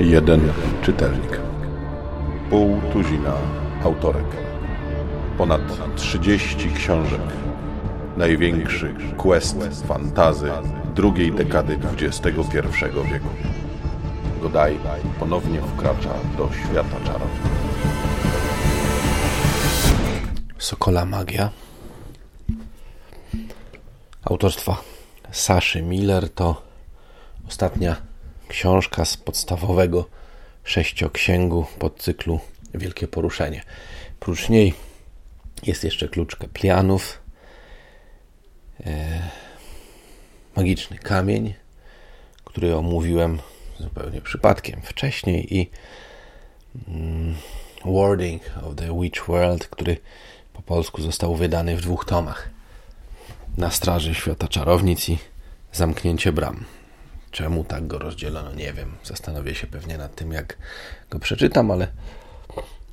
Jeden czytelnik. Pół tuzina autorek. Ponad 30 książek. Największy quest fantazy drugiej dekady XXI wieku. Godaj ponownie wkracza do świata czarów. Sokola Magia autorstwa Saszy Miller to ostatnia książka z podstawowego sześcioksięgu podcyklu Wielkie Poruszenie. Prócz niej jest jeszcze klucz Keplianów, e, magiczny kamień, który omówiłem zupełnie przypadkiem wcześniej i mm, Wording of the Witch World, który po polsku został wydany w dwóch tomach. Na straży świata czarownic i zamknięcie bram. Czemu tak go rozdzielono, nie wiem. Zastanowię się pewnie nad tym, jak go przeczytam, ale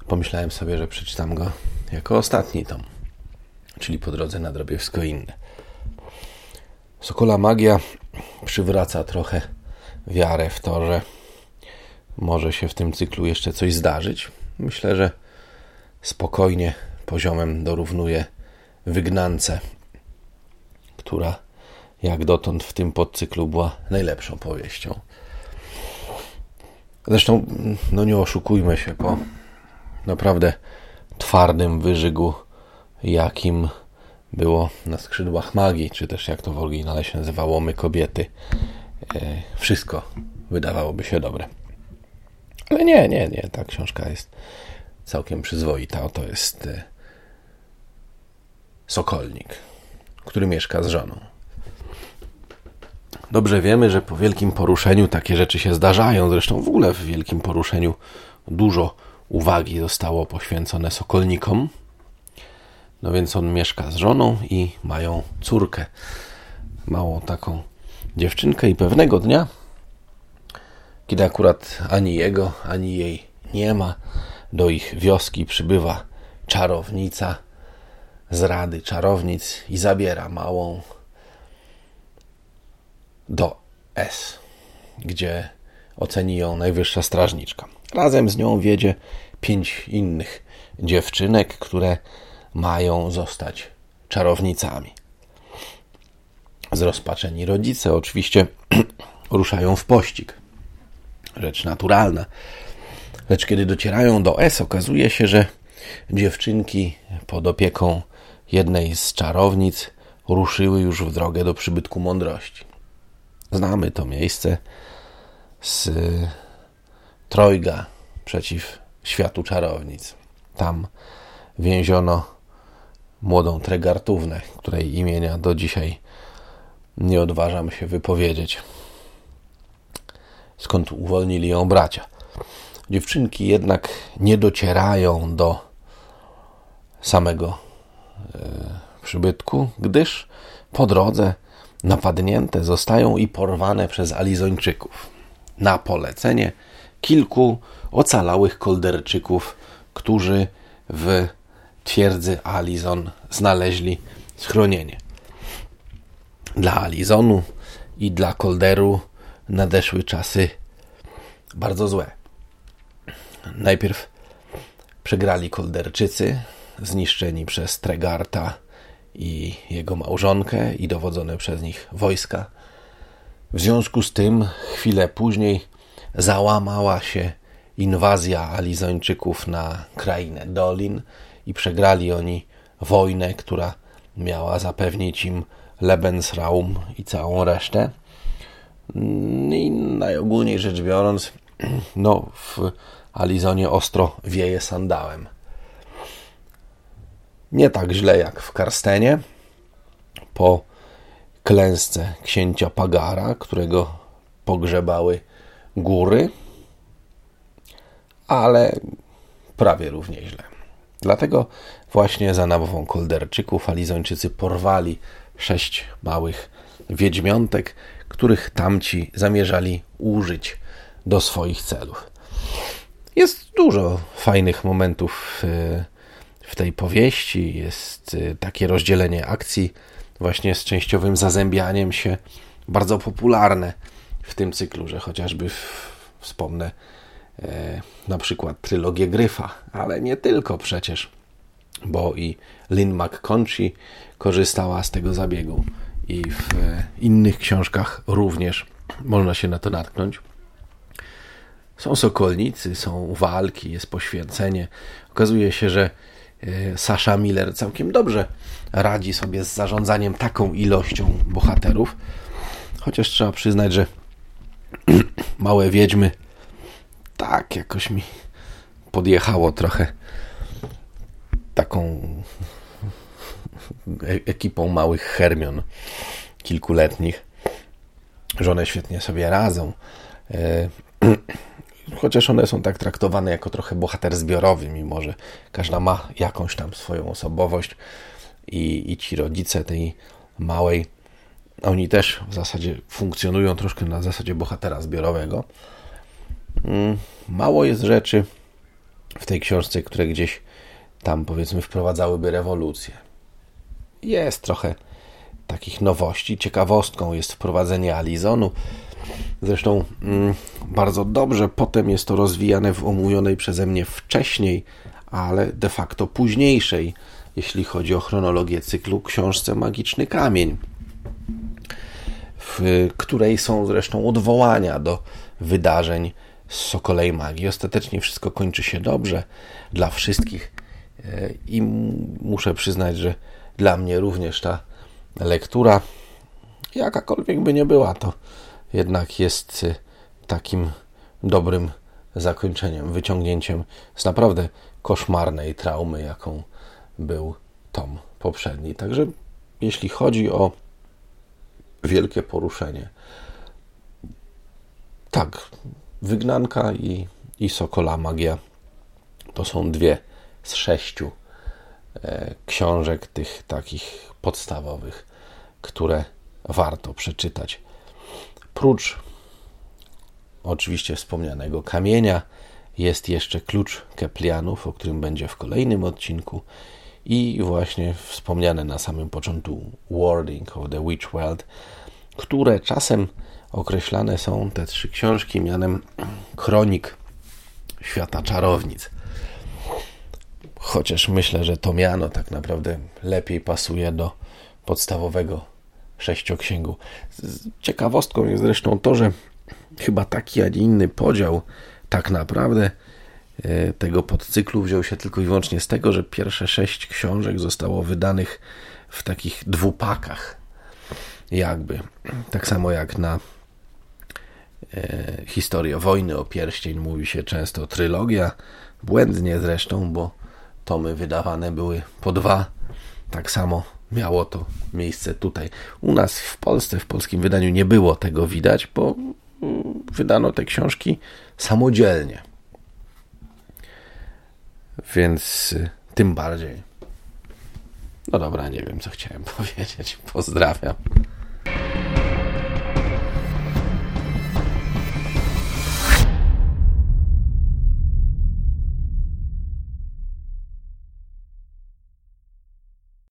pomyślałem sobie, że przeczytam go jako ostatni tom, czyli po drodze nadrobię wszystko inne. Sokola Magia przywraca trochę wiarę w to, że może się w tym cyklu jeszcze coś zdarzyć. Myślę, że spokojnie poziomem dorównuje Wygnance, która jak dotąd w tym podcyklu była najlepszą powieścią. Zresztą, no nie oszukujmy się, po naprawdę twardym wyżygu, jakim było na skrzydłach magii, czy też jak to w oryginale się nazywało, my kobiety, e, wszystko wydawałoby się dobre. Ale nie, nie, nie, ta książka jest całkiem przyzwoita. Oto jest e, Sokolnik, który mieszka z żoną. Dobrze wiemy, że po wielkim poruszeniu takie rzeczy się zdarzają. Zresztą w ogóle w wielkim poruszeniu dużo uwagi zostało poświęcone sokolnikom. No więc on mieszka z żoną i mają córkę. Małą taką dziewczynkę i pewnego dnia, kiedy akurat ani jego, ani jej nie ma, do ich wioski przybywa czarownica z rady czarownic i zabiera małą do S, gdzie oceni ją najwyższa strażniczka. Razem z nią wiedzie pięć innych dziewczynek, które mają zostać czarownicami. Zrozpaczeni rodzice oczywiście ruszają w pościg. Rzecz naturalna. Lecz kiedy docierają do S, okazuje się, że dziewczynki pod opieką jednej z czarownic ruszyły już w drogę do przybytku mądrości. Znamy to miejsce z Trojga przeciw światu czarownic. Tam więziono młodą Tregartównę, której imienia do dzisiaj nie odważam się wypowiedzieć. Skąd uwolnili ją bracia. Dziewczynki jednak nie docierają do samego przybytku, gdyż po drodze napadnięte zostają i porwane przez Alizończyków na polecenie kilku ocalałych kolderczyków, którzy w twierdzy Alizon znaleźli schronienie. Dla Alizonu i dla Kolderu nadeszły czasy bardzo złe. Najpierw przegrali Kolderczycy, zniszczeni przez Tregarta i jego małżonkę i dowodzone przez nich wojska. W związku z tym chwilę później załamała się inwazja Alizończyków na krainę Dolin i przegrali oni wojnę, która miała zapewnić im Lebensraum i całą resztę. I najogólniej rzecz biorąc, no w Alizonie ostro wieje sandałem. Nie tak źle jak w Karstenie. Po klęsce księcia Pagara, którego pogrzebały góry, ale prawie równie źle. Dlatego właśnie za namową Kolderczyków Alizończycy porwali sześć małych wiedźmiątek, których tamci zamierzali użyć do swoich celów. Jest dużo fajnych momentów w tej powieści. Jest y, takie rozdzielenie akcji właśnie z częściowym zazębianiem się bardzo popularne w tym cyklu, że chociażby w, wspomnę e, na przykład trylogię Gryfa, ale nie tylko przecież, bo i Lynn McConchy korzystała z tego zabiegu i w e, innych książkach również można się na to natknąć. Są sokolnicy, są walki, jest poświęcenie. Okazuje się, że Sasha Miller całkiem dobrze radzi sobie z zarządzaniem taką ilością bohaterów. Chociaż trzeba przyznać, że małe wiedźmy tak jakoś mi podjechało trochę taką e, ekipą małych Hermion kilkuletnich, że one świetnie sobie radzą. Chociaż one są tak traktowane jako trochę bohater zbiorowy, mimo że każda ma jakąś tam swoją osobowość i, i ci rodzice tej małej, oni też w zasadzie funkcjonują troszkę na zasadzie bohatera zbiorowego. Mm, mało jest rzeczy w tej książce, które gdzieś tam powiedzmy wprowadzałyby rewolucję. Jest trochę takich nowości. Ciekawostką jest wprowadzenie Alizonu. Zresztą mm, bardzo dobrze potem jest to rozwijane w omówionej przeze mnie wcześniej, ale de facto późniejszej, jeśli chodzi o chronologię cyklu, książce Magiczny Kamień, w której są zresztą odwołania do wydarzeń z Sokolej Magii. Ostatecznie wszystko kończy się dobrze dla wszystkich e, i muszę przyznać, że dla mnie również ta lektura, jakakolwiek by nie była, to jednak jest e, takim dobrym zakończeniem, wyciągnięciem z naprawdę koszmarnej traumy, jaką był tom poprzedni. Także jeśli chodzi o wielkie poruszenie, tak, Wygnanka i, i Sokola Magia to są dwie z sześciu e, książek tych takich podstawowych, które warto przeczytać. Prócz oczywiście wspomnianego kamienia jest jeszcze klucz Keplianów, o którym będzie w kolejnym odcinku i właśnie wspomniane na samym początku Wording of the Witch World, które czasem określane są te trzy książki mianem kronik świata czarownic. Chociaż myślę, że to miano tak naprawdę lepiej pasuje do podstawowego sześcioksięgu. Ciekawostką jest zresztą to, że chyba taki, a nie inny podział tak naprawdę e, tego podcyklu wziął się tylko i wyłącznie z tego, że pierwsze sześć książek zostało wydanych w takich dwupakach. Jakby. Tak samo jak na e, historię wojny o pierścień mówi się często trylogia, błędnie zresztą, bo tomy wydawane były po dwa. Tak samo miało to miejsce tutaj. U nas w Polsce, w polskim wydaniu nie było tego widać, bo mm, wydano te książki samodzielnie. Więc y, tym bardziej. No dobra, nie wiem co chciałem powiedzieć. Pozdrawiam.